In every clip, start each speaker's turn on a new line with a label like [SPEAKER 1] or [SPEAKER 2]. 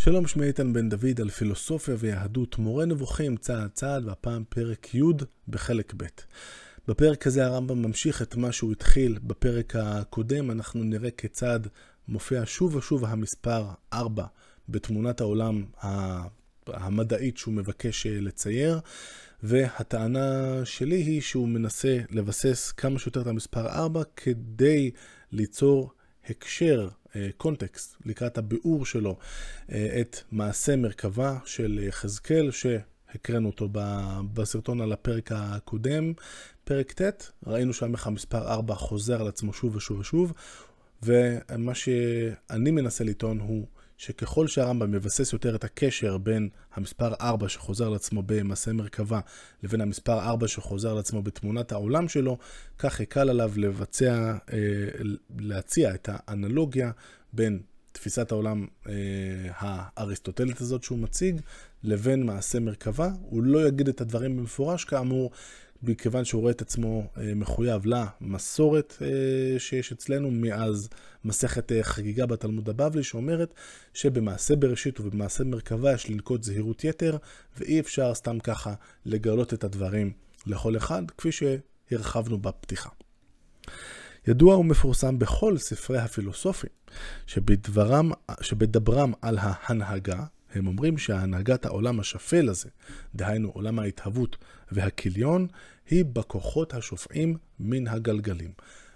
[SPEAKER 1] שלום, שמי איתן בן דוד על פילוסופיה ויהדות, מורה נבוכים צעד צעד, והפעם פרק י' בחלק ב'. בפרק הזה הרמב"ם ממשיך את מה שהוא התחיל בפרק הקודם, אנחנו נראה כיצד מופיע שוב ושוב המספר 4 בתמונת העולם המדעית שהוא מבקש לצייר, והטענה שלי היא שהוא מנסה לבסס כמה שיותר את המספר 4 כדי ליצור הקשר, קונטקסט, לקראת הביאור שלו, את מעשה מרכבה של יחזקאל, שהקראנו אותו בסרטון על הפרק הקודם, פרק ט', ראינו שם איך המספר 4 חוזר על עצמו שוב ושוב ושוב, ומה שאני מנסה לטעון הוא שככל שהרמב"ם מבסס יותר את הקשר בין המספר 4 שחוזר על עצמו במעשה מרכבה לבין המספר 4 שחוזר על עצמו בתמונת העולם שלו, כך יקל עליו לבצע, להציע את האנלוגיה בין תפיסת העולם האריסטוטלית הזאת שהוא מציג לבין מעשה מרכבה. הוא לא יגיד את הדברים במפורש כאמור, מכיוון שהוא רואה את עצמו מחויב למסורת שיש אצלנו מאז מסכת חגיגה בתלמוד הבבלי, שאומרת שבמעשה בראשית ובמעשה מרכבה יש לנקוט זהירות יתר, ואי אפשר סתם ככה לגלות את הדברים לכל אחד, כפי שהרחבנו בפתיחה. ידוע ומפורסם בכל ספרי הפילוסופים, שבדברם, שבדברם על ההנהגה, הם אומרים שהנהגת העולם השפל הזה, דהיינו עולם ההתהוות והכיליון, היא בכוחות השופעים מן הגלגלים.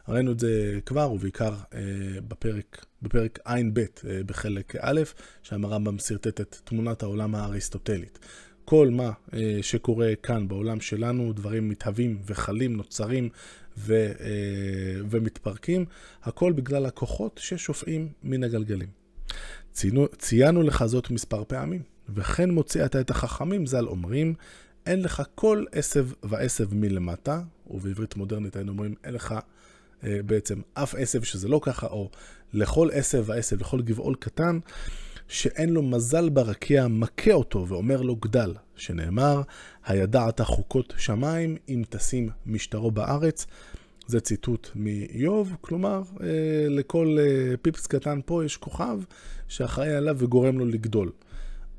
[SPEAKER 1] ראינו את זה כבר, ובעיקר אה, בפרק, בפרק ע"ב אה, בחלק א', שם הרמב"ם שרטט את תמונת העולם האריסטוטלית. כל מה אה, שקורה כאן בעולם שלנו, דברים מתהווים וחלים, נוצרים ו, אה, ומתפרקים, הכל בגלל הכוחות ששופעים מן הגלגלים. ציינו, ציינו לך זאת מספר פעמים, וכן מוציאת את החכמים ז"ל אומרים, אין לך כל עשב ועשב מלמטה, ובעברית מודרנית היינו אומרים, אין לך אה, בעצם אף עשב שזה לא ככה, או לכל עשב ועשב, לכל גבעול קטן, שאין לו מזל ברקיע מכה אותו ואומר לו גדל, שנאמר, הידעת חוקות שמיים אם תשים משטרו בארץ. זה ציטוט מאיוב, כלומר, אה, לכל אה, פיפס קטן פה יש כוכב שאחראי עליו וגורם לו לגדול.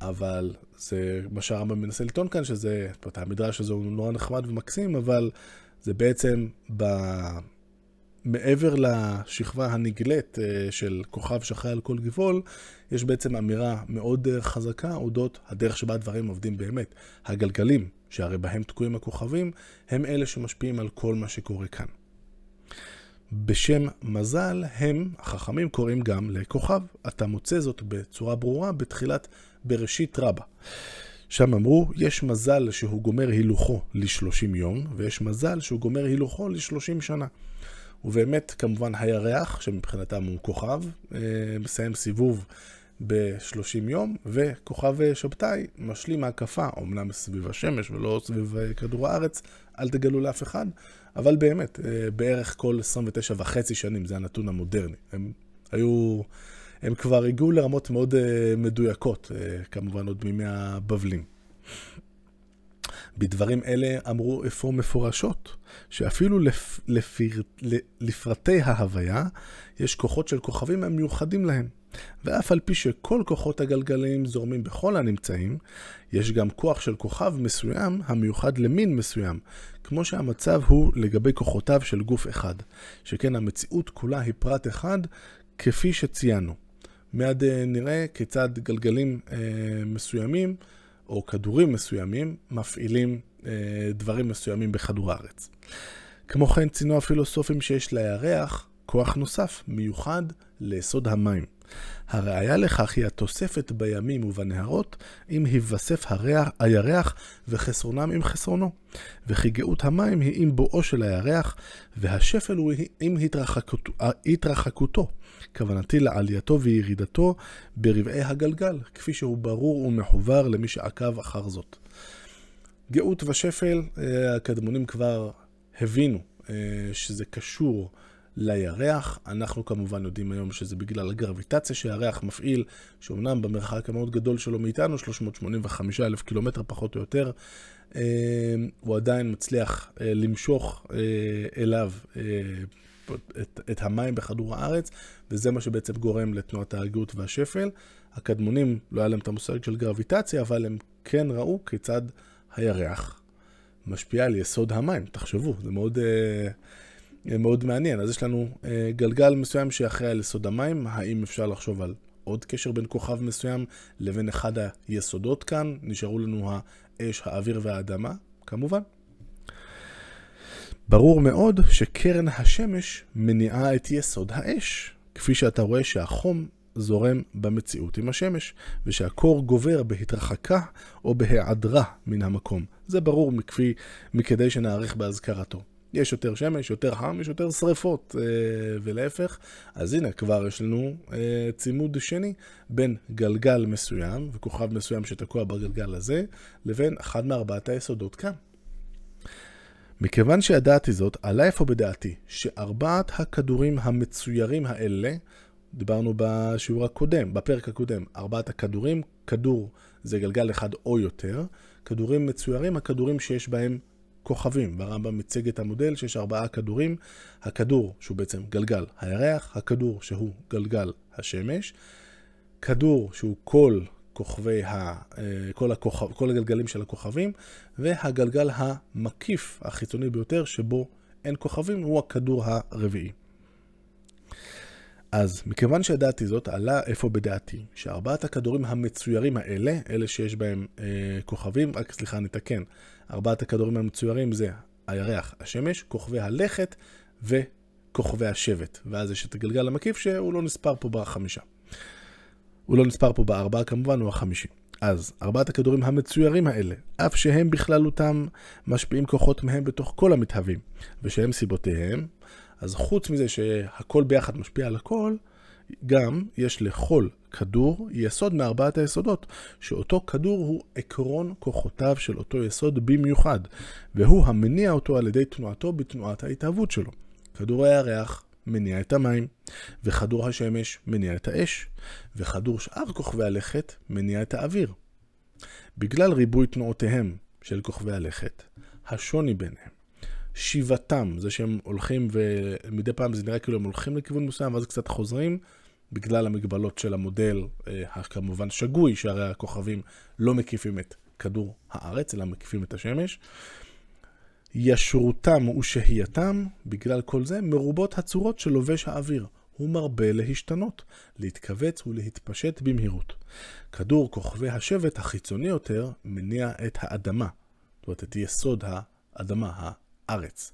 [SPEAKER 1] אבל זה מה שהרמב"ם מנסה לטעון כאן, שזה, המדרש הזה הוא נורא נחמד ומקסים, אבל זה בעצם ב... מעבר לשכבה הנגלית של כוכב שאחראי על כל גבעול, יש בעצם אמירה מאוד חזקה אודות הדרך שבה הדברים עובדים באמת. הגלגלים, שהרי בהם תקועים הכוכבים, הם אלה שמשפיעים על כל מה שקורה כאן. בשם מזל, הם, החכמים, קוראים גם לכוכב. אתה מוצא זאת בצורה ברורה בתחילת בראשית רבה. שם אמרו, יש מזל שהוא גומר הילוכו ל-30 יום, ויש מזל שהוא גומר הילוכו ל-30 שנה. ובאמת, כמובן, הירח, שמבחינתם הוא כוכב, מסיים סיבוב ב-30 יום, וכוכב שבתאי משלים ההקפה, אמנם סביב השמש ולא סביב כדור הארץ, אל תגלו לאף אחד, אבל באמת, בערך כל 29 וחצי שנים, זה הנתון המודרני. הם היו, הם כבר הגיעו לרמות מאוד מדויקות, כמובן עוד מימי הבבלים. בדברים אלה אמרו אפוא מפורשות, שאפילו לפ... לפר... לפרטי ההוויה יש כוחות של כוכבים המיוחדים להם. ואף על פי שכל כוחות הגלגלים זורמים בכל הנמצאים, יש גם כוח של כוכב מסוים המיוחד למין מסוים, כמו שהמצב הוא לגבי כוחותיו של גוף אחד, שכן המציאות כולה היא פרט אחד, כפי שציינו. מיד נראה כיצד גלגלים אה, מסוימים או כדורים מסוימים מפעילים אה, דברים מסוימים בכדור הארץ. כמו כן ציינו הפילוסופים שיש לירח כוח נוסף, מיוחד ליסוד המים. הראיה לכך היא התוספת בימים ובנהרות, אם היווסף הריח, הירח וחסרונם עם חסרונו. וכי גאות המים היא עם בואו של הירח, והשפל הוא עם התרחקות, התרחקותו. כוונתי לעלייתו וירידתו ברבעי הגלגל, כפי שהוא ברור ומחובר למי שעקב אחר זאת. גאות ושפל, הקדמונים כבר הבינו שזה קשור לירח. אנחנו כמובן יודעים היום שזה בגלל הגרביטציה שהירח מפעיל, שאומנם במרחק המאוד גדול שלו מאיתנו, 385 אלף קילומטר פחות או יותר, הוא עדיין מצליח למשוך אליו את, את המים בכדור הארץ, וזה מה שבעצם גורם לתנועת ההגות והשפל. הקדמונים, לא היה להם את המושג של גרביטציה, אבל הם כן ראו כיצד הירח משפיע על יסוד המים. תחשבו, זה מאוד, אה, מאוד מעניין. אז יש לנו אה, גלגל מסוים שאחראי על יסוד המים, האם אפשר לחשוב על עוד קשר בין כוכב מסוים לבין אחד היסודות כאן? נשארו לנו האש, האוויר והאדמה, כמובן. ברור מאוד שקרן השמש מניעה את יסוד האש, כפי שאתה רואה שהחום זורם במציאות עם השמש, ושהקור גובר בהתרחקה או בהיעדרה מן המקום. זה ברור מכפי, מכדי שנערך בהזכרתו. יש יותר שמש, יותר חם, יש יותר שריפות, אה, ולהפך. אז הנה, כבר יש לנו אה, צימוד שני בין גלגל מסוים וכוכב מסוים שתקוע בגלגל הזה, לבין אחד מארבעת היסודות כאן. מכיוון שידעתי זאת, עלה איפה בדעתי שארבעת הכדורים המצוירים האלה, דיברנו בשיעור הקודם, בפרק הקודם, ארבעת הכדורים, כדור זה גלגל אחד או יותר, כדורים מצוירים, הכדורים שיש בהם כוכבים. ברמב"ם מציג את המודל שיש ארבעה כדורים, הכדור שהוא בעצם גלגל הירח, הכדור שהוא גלגל השמש, כדור שהוא כל כוכבי, ה, אה, כל, הכוכב, כל הגלגלים של הכוכבים, והגלגל המקיף החיצוני ביותר, שבו אין כוכבים, הוא הכדור הרביעי. אז מכיוון שידעתי זאת, עלה איפה בדעתי, שארבעת הכדורים המצוירים האלה, אלה שיש בהם אה, כוכבים, רק סליחה, נתקן, ארבעת הכדורים המצוירים זה הירח, השמש, כוכבי הלכת וכוכבי השבט. ואז יש את הגלגל המקיף שהוא לא נספר פה בחמישה. הוא לא נספר פה בארבעה כמובן, הוא החמישי. אז ארבעת הכדורים המצוירים האלה, אף שהם בכללותם משפיעים כוחות מהם בתוך כל המתהווים, ושהם סיבותיהם, אז חוץ מזה שהכל ביחד משפיע על הכל, גם יש לכל כדור יסוד מארבעת היסודות, שאותו כדור הוא עקרון כוחותיו של אותו יסוד במיוחד, והוא המניע אותו על ידי תנועתו בתנועת ההתהוות שלו. כדור הירח מניע את המים, וכדור השמש מניע את האש, וכדור שאר כוכבי הלכת מניע את האוויר. בגלל ריבוי תנועותיהם של כוכבי הלכת, השוני ביניהם, שיבתם, זה שהם הולכים ומדי פעם זה נראה כאילו הם הולכים לכיוון מסוים ואז קצת חוזרים, בגלל המגבלות של המודל אה, הכמובן שגוי, שהרי הכוכבים לא מקיפים את כדור הארץ, אלא מקיפים את השמש. ישרותם ושהייתם, בגלל כל זה, מרובות הצורות של לובש האוויר. הוא מרבה להשתנות, להתכווץ ולהתפשט במהירות. כדור כוכבי השבט החיצוני יותר מניע את האדמה, זאת אומרת את יסוד האדמה, הארץ.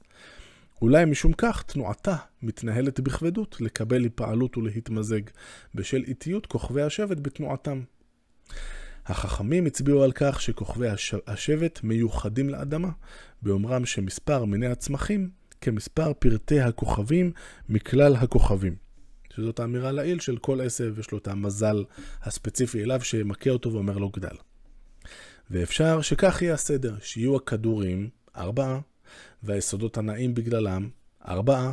[SPEAKER 1] אולי משום כך תנועתה מתנהלת בכבדות לקבל היפעלות ולהתמזג, בשל איטיות כוכבי השבט בתנועתם. החכמים הצביעו על כך שכוכבי השבט מיוחדים לאדמה, באומרם שמספר מיני הצמחים כמספר פרטי הכוכבים מכלל הכוכבים. שזאת האמירה לעיל של כל עשב יש לו את המזל הספציפי אליו שמכה אותו ואומר לו גדל. ואפשר שכך יהיה הסדר, שיהיו הכדורים ארבעה, והיסודות הנעים בגללם ארבעה,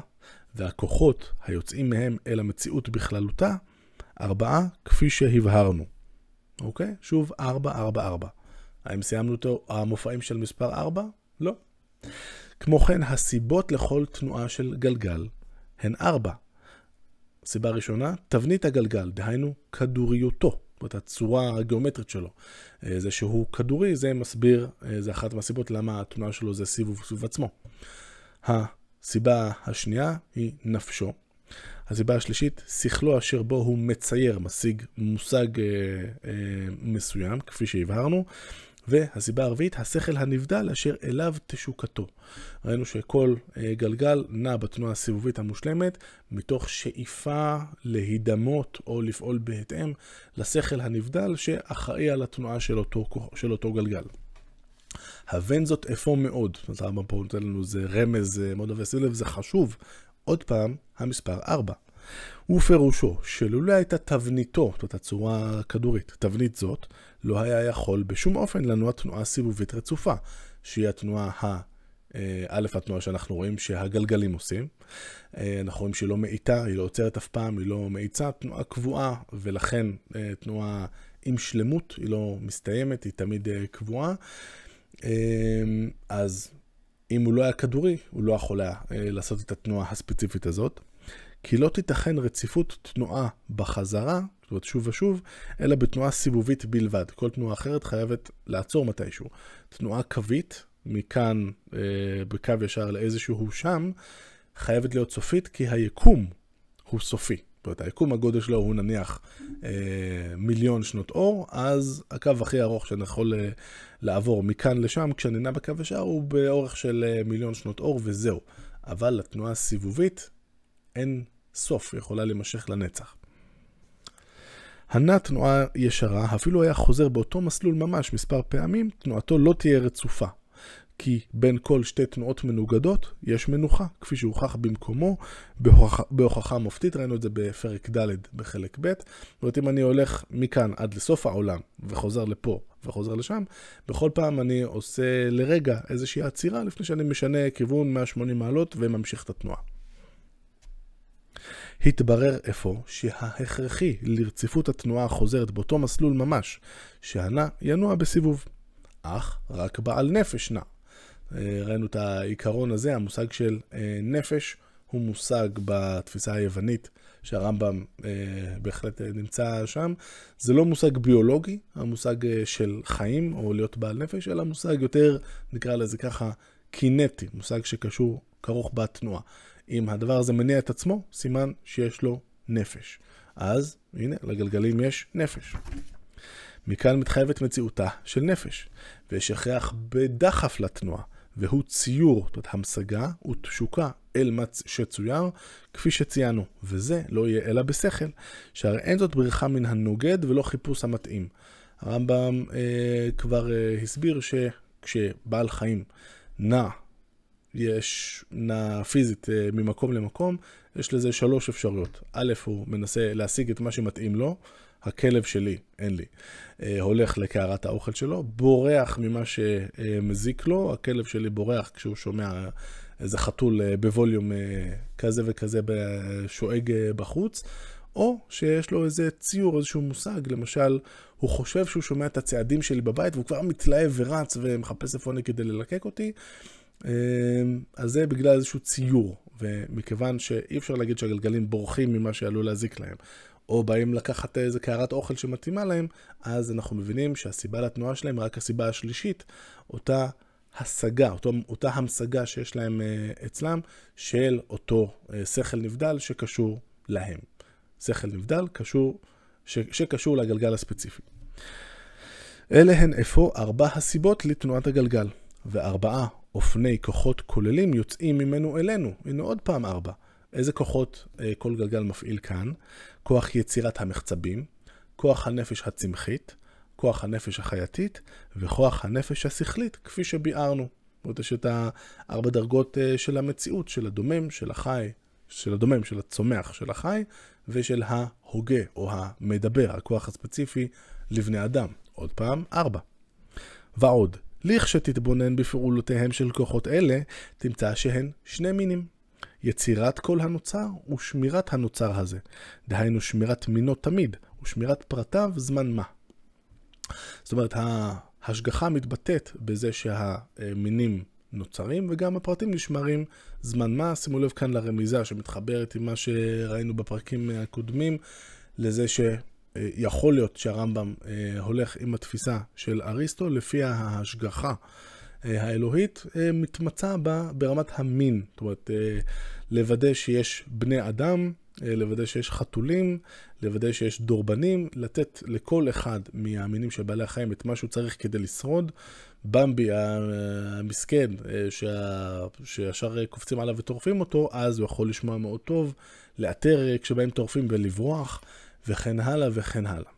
[SPEAKER 1] והכוחות היוצאים מהם אל המציאות בכללותה ארבעה, כפי שהבהרנו. אוקיי? שוב, ארבע, ארבע, ארבע. האם סיימנו את המופעים של מספר ארבע? לא. כמו כן, הסיבות לכל תנועה של גלגל הן ארבע. סיבה ראשונה, תבנית הגלגל, דהיינו כדוריותו, אומרת הצורה הגיאומטרית שלו. אה, זה שהוא כדורי, זה מסביר, אה, זה אחת מהסיבות למה התנועה שלו זה סיבוב סביב עצמו. הסיבה השנייה היא נפשו. הסיבה השלישית, שכלו אשר בו הוא מצייר, משיג מושג אה, אה, מסוים, כפי שהבהרנו. והסיבה הרביעית, השכל הנבדל אשר אליו תשוקתו. ראינו שכל אה, גלגל נע בתנועה הסיבובית המושלמת, מתוך שאיפה להידמות או לפעול בהתאם לשכל הנבדל שאחראי על התנועה של אותו, של אותו גלגל. הבן זאת אפוא מאוד, זאת אומרת, פה נותן לנו איזה רמז אה, מאוד אוהב, שים לב, זה חשוב. עוד פעם, המספר 4. ופירושו שלולא הייתה תבניתו, זאת אומרת הצורה הכדורית, תבנית זאת, לא היה יכול בשום אופן לנוע תנועה סיבובית רצופה, שהיא התנועה ה... אה, א', התנועה שאנחנו רואים שהגלגלים עושים. אה, אנחנו רואים שהיא לא מאיטה, היא לא עוצרת אף פעם, היא לא מאיצה, תנועה קבועה, ולכן אה, תנועה עם שלמות, היא לא מסתיימת, היא תמיד קבועה. אז אם הוא לא היה כדורי, הוא לא יכול היה לעשות את התנועה הספציפית הזאת, כי לא תיתכן רציפות תנועה בחזרה, זאת אומרת שוב ושוב, אלא בתנועה סיבובית בלבד. כל תנועה אחרת חייבת לעצור מתישהו. תנועה קווית, מכאן אה, בקו ישר לאיזשהו שם, חייבת להיות סופית, כי היקום הוא סופי. זאת אומרת, היקום הגודל שלו הוא נניח אה, מיליון שנות אור, אז הקו הכי ארוך שאני יכול אה, לעבור מכאן לשם, כשאני נע בקו ישר, הוא באורך של אה, מיליון שנות אור וזהו. אבל לתנועה הסיבובית אין סוף, יכולה להימשך לנצח. הנע תנועה ישרה, אפילו היה חוזר באותו מסלול ממש מספר פעמים, תנועתו לא תהיה רצופה. כי בין כל שתי תנועות מנוגדות יש מנוחה, כפי שהוכח במקומו בהוכחה, בהוכחה מופתית, ראינו את זה בפרק ד' בחלק ב'. זאת אומרת, אם אני הולך מכאן עד לסוף העולם וחוזר לפה וחוזר לשם, בכל פעם אני עושה לרגע איזושהי עצירה לפני שאני משנה כיוון 180 מעלות וממשיך את התנועה. התברר אפוא שההכרחי לרציפות התנועה החוזרת באותו מסלול ממש, שהנע ינוע בסיבוב. אך רק בעל נפש נע. אה, ראינו את העיקרון הזה, המושג של אה, נפש הוא מושג בתפיסה היוונית שהרמב"ם אה, בהחלט נמצא שם. זה לא מושג ביולוגי, המושג של חיים או להיות בעל נפש, אלא מושג יותר, נקרא לזה ככה, קינטי, מושג שקשור, כרוך בתנועה. אם הדבר הזה מניע את עצמו, סימן שיש לו נפש. אז הנה, לגלגלים יש נפש. מכאן מתחייבת מציאותה של נפש, ויש הכרח בדחף לתנועה, והוא ציור, זאת אומרת המשגה ותשוקה אל מה שצויר, כפי שציינו, וזה לא יהיה אלא בשכל, שהרי אין זאת בריחה מן הנוגד ולא חיפוש המתאים. הרמב"ם אה, כבר אה, הסביר שכשבעל חיים נע יש נע פיזית אה, ממקום למקום, יש לזה שלוש אפשרויות. א', הוא מנסה להשיג את מה שמתאים לו, הכלב שלי, אין לי, אה, הולך לקערת האוכל שלו, בורח ממה שמזיק לו, הכלב שלי בורח כשהוא שומע איזה חתול אה, בווליום כזה וכזה שואג בחוץ, או שיש לו איזה ציור, איזשהו מושג, למשל, הוא חושב שהוא שומע את הצעדים שלי בבית והוא כבר מתלהב ורץ ומחפש איפה אני כדי ללקק אותי. אמ, אז זה בגלל איזשהו ציור, ומכיוון שאי אפשר להגיד שהגלגלים בורחים ממה שעלול להזיק להם, או באים לקחת איזה קערת אוכל שמתאימה להם, אז אנחנו מבינים שהסיבה לתנועה שלהם, רק הסיבה השלישית, אותה השגה, אותו, אותה המשגה שיש להם uh, אצלם, של אותו uh, שכל נבדל שקשור להם. שכל נבדל קשור, ש, שקשור לגלגל הספציפי. אלה הן אפוא ארבע הסיבות לתנועת הגלגל, וארבעה אופני כוחות כוללים יוצאים ממנו אלינו. הנה עוד פעם ארבע. איזה כוחות אה, כל גלגל מפעיל כאן? כוח יצירת המחצבים, כוח הנפש הצמחית, כוח הנפש החייתית וכוח הנפש השכלית, כפי שביארנו. זאת יש את הארבע דרגות אה, של המציאות, של הדומם, של החי, של הדומם, של הצומח, של החי, ושל ההוגה או המדבר, הכוח הספציפי לבני אדם. עוד פעם, ארבע. ועוד, לכשתתבונן בפעולותיהם של כוחות אלה, תמצא שהן שני מינים. יצירת כל הנוצר ושמירת הנוצר הזה. דהיינו שמירת מינו תמיד, ושמירת פרטיו זמן מה. זאת אומרת, ההשגחה מתבטאת בזה שהמינים נוצרים וגם הפרטים נשמרים זמן מה. שימו לב כאן לרמיזה שמתחברת עם מה שראינו בפרקים הקודמים, לזה ש... יכול להיות שהרמב"ם אה, הולך עם התפיסה של אריסטו, לפי ההשגחה אה, האלוהית אה, מתמצה ברמת המין. זאת אומרת, לוודא שיש בני אדם, לוודא שיש חתולים, לוודא שיש דורבנים, לתת לכל אחד מהמינים של בעלי החיים את מה שהוא צריך כדי לשרוד. במבי המסכן, שישר קופצים עליו וטורפים אותו, אז הוא יכול לשמוע מאוד טוב, לאתר כשבאים טורפים ולברוח. וכן הלאה וכן הלאה.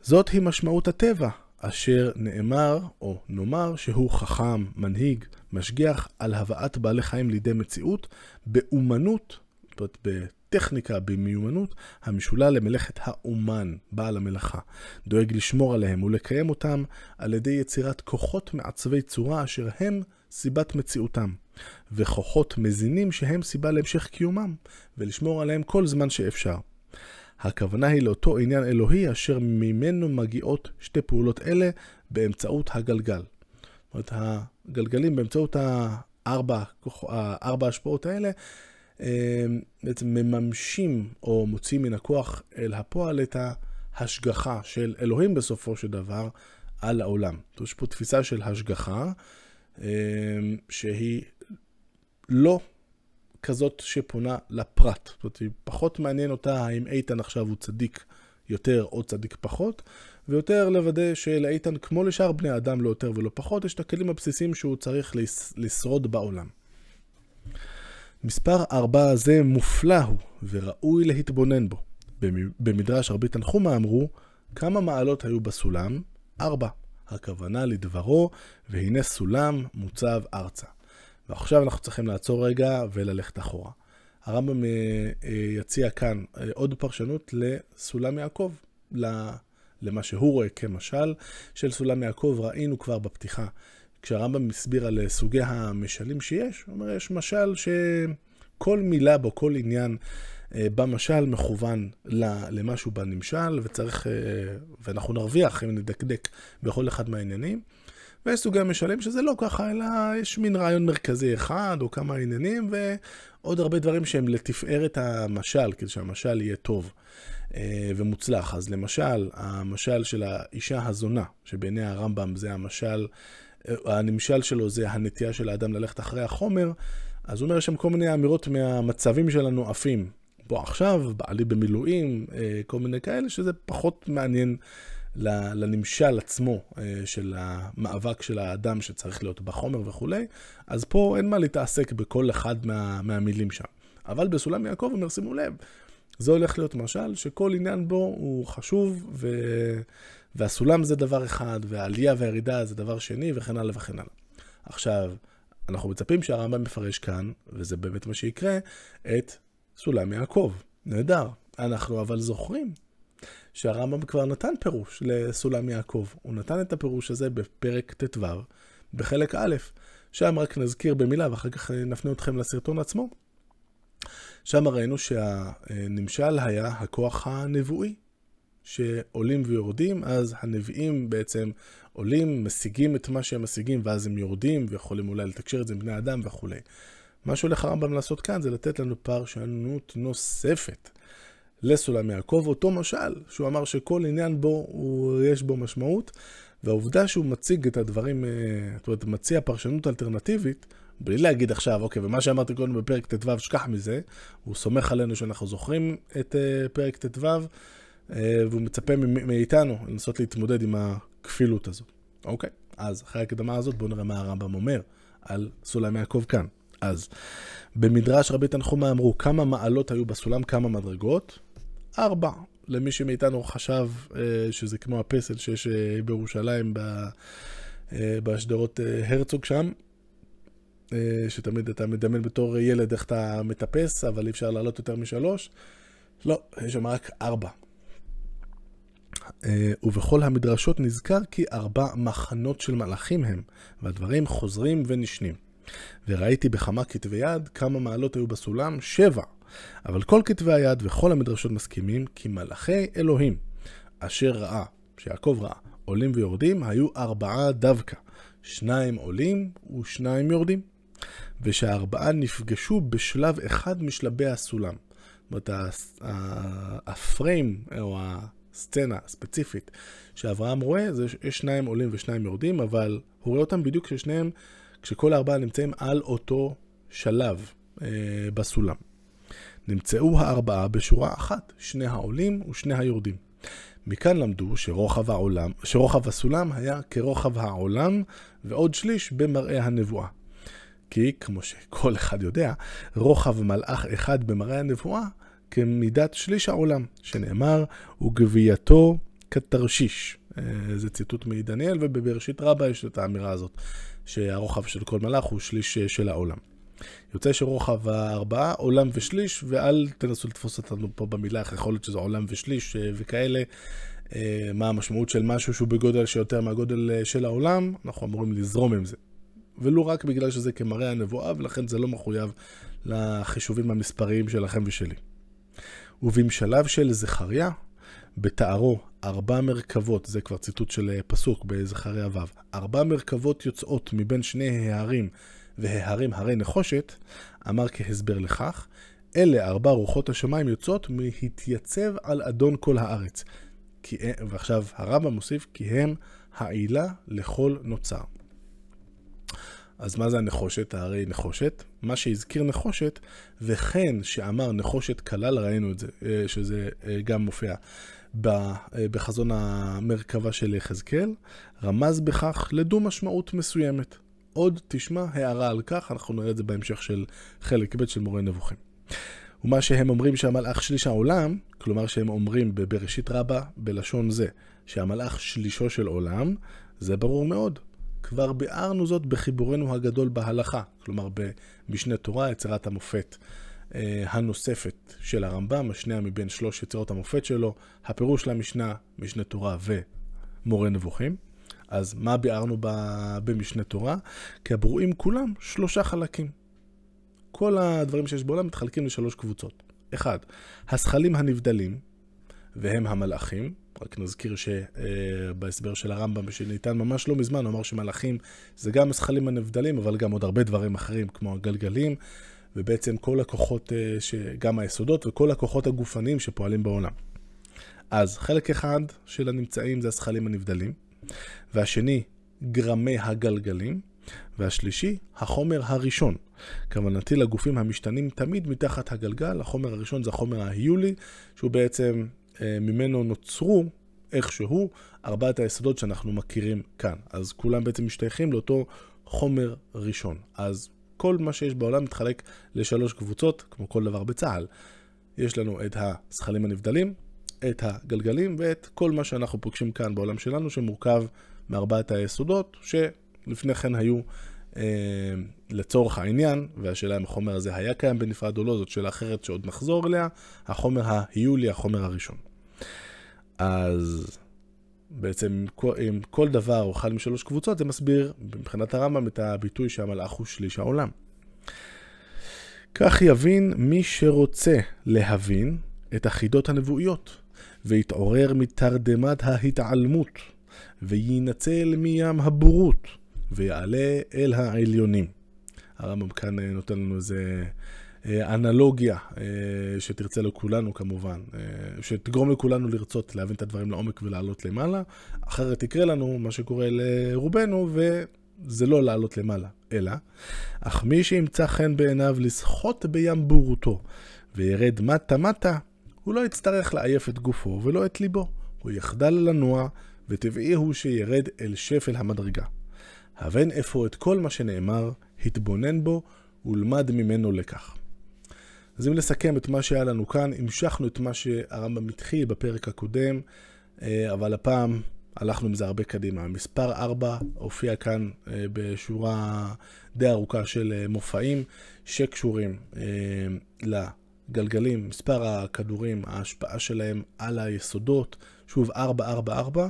[SPEAKER 1] זאת היא משמעות הטבע, אשר נאמר, או נאמר, שהוא חכם, מנהיג, משגיח על הבאת בעלי חיים לידי מציאות, באומנות, זאת אומרת, בטכניקה, במיומנות, המשולה למלאכת האומן, בעל המלאכה. דואג לשמור עליהם ולקיים אותם על ידי יצירת כוחות מעצבי צורה אשר הם סיבת מציאותם. וכוחות מזינים שהם סיבה להמשך קיומם, ולשמור עליהם כל זמן שאפשר. הכוונה היא לאותו עניין אלוהי אשר ממנו מגיעות שתי פעולות אלה באמצעות הגלגל. זאת אומרת, הגלגלים באמצעות הארבע, הארבע השפעות האלה, אה, בעצם מממשים או מוציאים מן הכוח אל הפועל את ההשגחה של אלוהים בסופו של דבר על העולם. יש פה תפיסה של השגחה אה, שהיא לא כזאת שפונה לפרט. זאת אומרת, היא פחות מעניין אותה האם איתן עכשיו הוא צדיק יותר או צדיק פחות, ויותר לוודא שלאיתן, כמו לשאר בני אדם, לא יותר ולא פחות, יש את הכלים הבסיסיים שהוא צריך לשרוד בעולם. מספר ארבע הזה מופלא הוא, וראוי להתבונן בו. במדרש רבי תנחומה אמרו, כמה מעלות היו בסולם? ארבע. הכוונה לדברו, והנה סולם מוצב ארצה. ועכשיו אנחנו צריכים לעצור רגע וללכת אחורה. הרמב"ם אה, אה, יציע כאן אה, עוד פרשנות לסולם יעקב, למה שהוא רואה כמשל של סולם יעקב, ראינו כבר בפתיחה. כשהרמב"ם מסביר על סוגי המשלים שיש, הוא אומר, יש משל שכל מילה בו, כל עניין במשל מכוון למשהו בנמשל, וצריך, ואנחנו נרוויח אם נדקדק בכל אחד מהעניינים. ויש סוגי משלים שזה לא ככה, אלא יש מין רעיון מרכזי אחד, או כמה עניינים, ועוד הרבה דברים שהם לתפארת המשל, כדי שהמשל יהיה טוב אה, ומוצלח. אז למשל, המשל של האישה הזונה, שבעיני הרמב"ם זה המשל, אה, הנמשל שלו זה הנטייה של האדם ללכת אחרי החומר, אז הוא אומר שם כל מיני אמירות מהמצבים שלנו עפים. בוא עכשיו, בעלי במילואים, אה, כל מיני כאלה, שזה פחות מעניין לנמשל עצמו אה, של המאבק של האדם שצריך להיות בחומר וכולי, אז פה אין מה להתעסק בכל אחד מה, מהמילים שם. אבל בסולם יעקב אומר, שימו לב, זה הולך להיות משל שכל עניין בו הוא חשוב, ו... והסולם זה דבר אחד, והעלייה והירידה זה דבר שני, וכן הלאה וכן הלאה. עכשיו, אנחנו מצפים שהרמב"ם מפרש כאן, וזה באמת מה שיקרה, את סולם יעקב. נהדר. אנחנו אבל זוכרים שהרמב"ם כבר נתן פירוש לסולם יעקב. הוא נתן את הפירוש הזה בפרק ט"ו, בחלק א', שם רק נזכיר במילה ואחר כך נפנה אתכם לסרטון עצמו. שם ראינו שהנמשל היה הכוח הנבואי, שעולים ויורדים, אז הנביאים בעצם עולים, משיגים את מה שהם משיגים, ואז הם יורדים, ויכולים אולי לתקשר את זה עם בני אדם וכולי. מה שהולך הרמב"ם לעשות כאן זה לתת לנו פרשנות נוספת לסולם יעקב, אותו משל, שהוא אמר שכל עניין בו, הוא, יש בו משמעות, והעובדה שהוא מציג את הדברים, אה, זאת אומרת, מציע פרשנות אלטרנטיבית, בלי להגיד עכשיו, אוקיי, ומה שאמרתי קודם בפרק ט"ו, שכח מזה, הוא סומך עלינו שאנחנו זוכרים את uh, פרק ט"ו, uh, והוא מצפה מאיתנו לנסות להתמודד עם הכפילות הזאת. אוקיי, אז אחרי ההקדמה הזאת בואו נראה מה הרמב"ם אומר על סולם יעקב כאן. אז במדרש רבי תנחומה אמרו כמה מעלות היו בסולם, כמה מדרגות, ארבע. למי שמאיתנו חשב אה, שזה כמו הפסל שיש אה, בירושלים, אה, בשדרות הרצוג שם, שתמיד אתה מדמיין בתור ילד איך אתה מטפס, אבל אי אפשר לעלות יותר משלוש. לא, יש שם רק ארבע. ובכל המדרשות נזכר כי ארבע מחנות של מלאכים הם, והדברים חוזרים ונשנים. וראיתי בכמה כתבי יד כמה מעלות היו בסולם, שבע. אבל כל כתבי היד וכל המדרשות מסכימים כי מלאכי אלוהים, אשר ראה, שיעקב ראה, עולים ויורדים, היו ארבעה דווקא. שניים עולים ושניים יורדים. ושהארבעה נפגשו בשלב אחד משלבי הסולם. זאת אומרת, הפריים, או הסצנה הספציפית שאברהם רואה, זה שיש שניים עולים ושניים יורדים, אבל הוא רואה אותם בדיוק כששניהם, כשכל הארבעה נמצאים על אותו שלב אה, בסולם. נמצאו הארבעה בשורה אחת, שני העולים ושני היורדים. מכאן למדו שרוחב, העולם, שרוחב הסולם היה כרוחב העולם ועוד שליש במראה הנבואה. כי, כמו שכל אחד יודע, רוחב מלאך אחד במראה הנבואה כמידת שליש העולם, שנאמר, וגבייתו כתרשיש. אה, זה ציטוט מדניאל, ובבראשית רבה יש את האמירה הזאת, שהרוחב של כל מלאך הוא שליש של העולם. יוצא שרוחב הארבעה, עולם ושליש, ואל תנסו לתפוס אותנו פה במילה, איך יכול להיות שזה עולם ושליש אה, וכאלה. אה, מה המשמעות של משהו שהוא בגודל שיותר מהגודל אה, של העולם, אנחנו אמורים לזרום עם זה. ולו רק בגלל שזה כמראה הנבואה, ולכן זה לא מחויב לחישובים המספריים שלכם ושלי. ובמשלב של זכריה, בתארו ארבע מרכבות, זה כבר ציטוט של פסוק בזכריה ו', ארבע מרכבות יוצאות מבין שני ההרים וההרים הרי נחושת, אמר כהסבר לכך, אלה ארבע רוחות השמיים יוצאות מהתייצב על אדון כל הארץ. כי, ועכשיו הרמב"ם מוסיף, כי הם העילה לכל נוצר. אז מה זה הנחושת? הרי נחושת, מה שהזכיר נחושת, וכן שאמר נחושת כלל, ראינו את זה, אה, שזה אה, גם מופיע אה, בחזון המרכבה של יחזקאל, רמז בכך לדו משמעות מסוימת. עוד תשמע הערה על כך, אנחנו נראה את זה בהמשך של חלק ב' של מורה נבוכים. ומה שהם אומרים שהמלאך שליש העולם, כלומר שהם אומרים בבראשית רבה בלשון זה, שהמלאך שלישו של עולם, זה ברור מאוד. כבר ביארנו זאת בחיבורנו הגדול בהלכה, כלומר במשנה תורה, יצירת המופת אה, הנוספת של הרמב"ם, השנייה מבין שלוש יצירות המופת שלו, הפירוש למשנה, משנה תורה ומורה נבוכים. אז מה ביארנו במשנה תורה? כי הברואים כולם שלושה חלקים. כל הדברים שיש בעולם מתחלקים לשלוש קבוצות. אחד, הזכלים הנבדלים, והם המלאכים. רק נזכיר שבהסבר של הרמב"ם שניתן ממש לא מזמן, הוא אמר שמלאכים זה גם הזכלים הנבדלים, אבל גם עוד הרבה דברים אחרים כמו הגלגלים, ובעצם כל הכוחות, אה, גם היסודות וכל הכוחות הגופניים שפועלים בעולם. אז חלק אחד של הנמצאים זה הזכלים הנבדלים, והשני, גרמי הגלגלים, והשלישי, החומר הראשון. כוונתי לגופים המשתנים תמיד מתחת הגלגל, החומר הראשון זה החומר ההיולי, שהוא בעצם, אה, ממנו נוצרו איכשהו ארבעת היסודות שאנחנו מכירים כאן. אז כולם בעצם משתייכים לאותו חומר ראשון. אז כל מה שיש בעולם מתחלק לשלוש קבוצות, כמו כל דבר בצה"ל. יש לנו את הזכלים הנבדלים, את הגלגלים ואת כל מה שאנחנו פוגשים כאן בעולם שלנו, שמורכב מארבעת היסודות, שלפני כן היו אה, לצורך העניין, והשאלה אם החומר הזה היה קיים בנפרד או לא, זאת שאלה אחרת שעוד נחזור אליה, החומר ההיולי, החומר הראשון. אז בעצם אם כל דבר הוא אחד משלוש קבוצות, זה מסביר מבחינת הרמב"ם את הביטוי שהמלאך הוא שליש העולם. כך יבין מי שרוצה להבין את החידות הנבואיות, ויתעורר מתרדמת ההתעלמות, וינצל מים הבורות, ויעלה אל העליונים. הרמב"ם כאן אה, נותן לנו איזה אה, אנלוגיה אה, שתרצה לכולנו כמובן, שתגרום לכולנו לרצות להבין את הדברים לעומק ולעלות למעלה, אחרת יקרה לנו מה שקורה לרובנו, וזה לא לעלות למעלה, אלא, אך מי שימצא חן בעיניו לסחוט בים בורותו, וירד מטה-מטה, הוא לא יצטרך לעייף את גופו ולא את ליבו, הוא יחדל לנוע, וטבעי הוא שירד אל שפל המדרגה. הבן אפוא את כל מה שנאמר, התבונן בו ולמד ממנו לקח. אז אם לסכם את מה שהיה לנו כאן, המשכנו את מה שהרמב"ם התחיל בפרק הקודם, אה, אבל הפעם הלכנו עם זה הרבה קדימה. מספר 4 הופיע כאן אה, בשורה די ארוכה של אה, מופעים שקשורים לגלגלים, מספר הכדורים, ההשפעה שלהם על היסודות, שוב 4, 4, 4.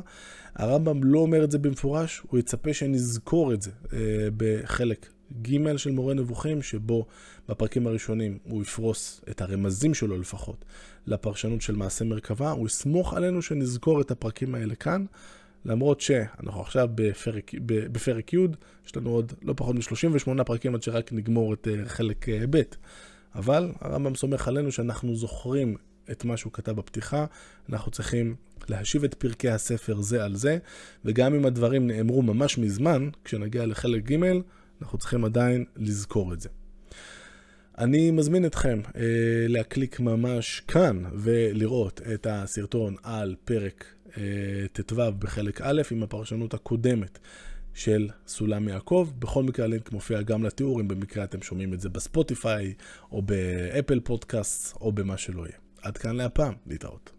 [SPEAKER 1] הרמב"ם לא אומר את זה במפורש, הוא יצפה שנזכור את זה אה, בחלק ג' של מורה נבוכים, שבו בפרקים הראשונים הוא יפרוס את הרמזים שלו לפחות לפרשנות של מעשה מרכבה, הוא יסמוך עלינו שנזכור את הפרקים האלה כאן, למרות שאנחנו עכשיו בפרק, בפרק י', יש לנו עוד לא פחות מ-38 פרקים עד שרק נגמור את אה, חלק אה, ב', אבל הרמב"ם סומך עלינו שאנחנו זוכרים את מה שהוא כתב בפתיחה, אנחנו צריכים להשיב את פרקי הספר זה על זה, וגם אם הדברים נאמרו ממש מזמן, כשנגיע לחלק ג', אנחנו צריכים עדיין לזכור את זה. אני מזמין אתכם אה, להקליק ממש כאן ולראות את הסרטון על פרק אה, ט"ו בחלק א' עם הפרשנות הקודמת של סולם יעקב. בכל מקרה הלינק מופיע גם לתיאור, אם במקרה אתם שומעים את זה בספוטיפיי, או באפל פודקאסט, או במה שלא יהיה. עד כאן להפעם, להתראות.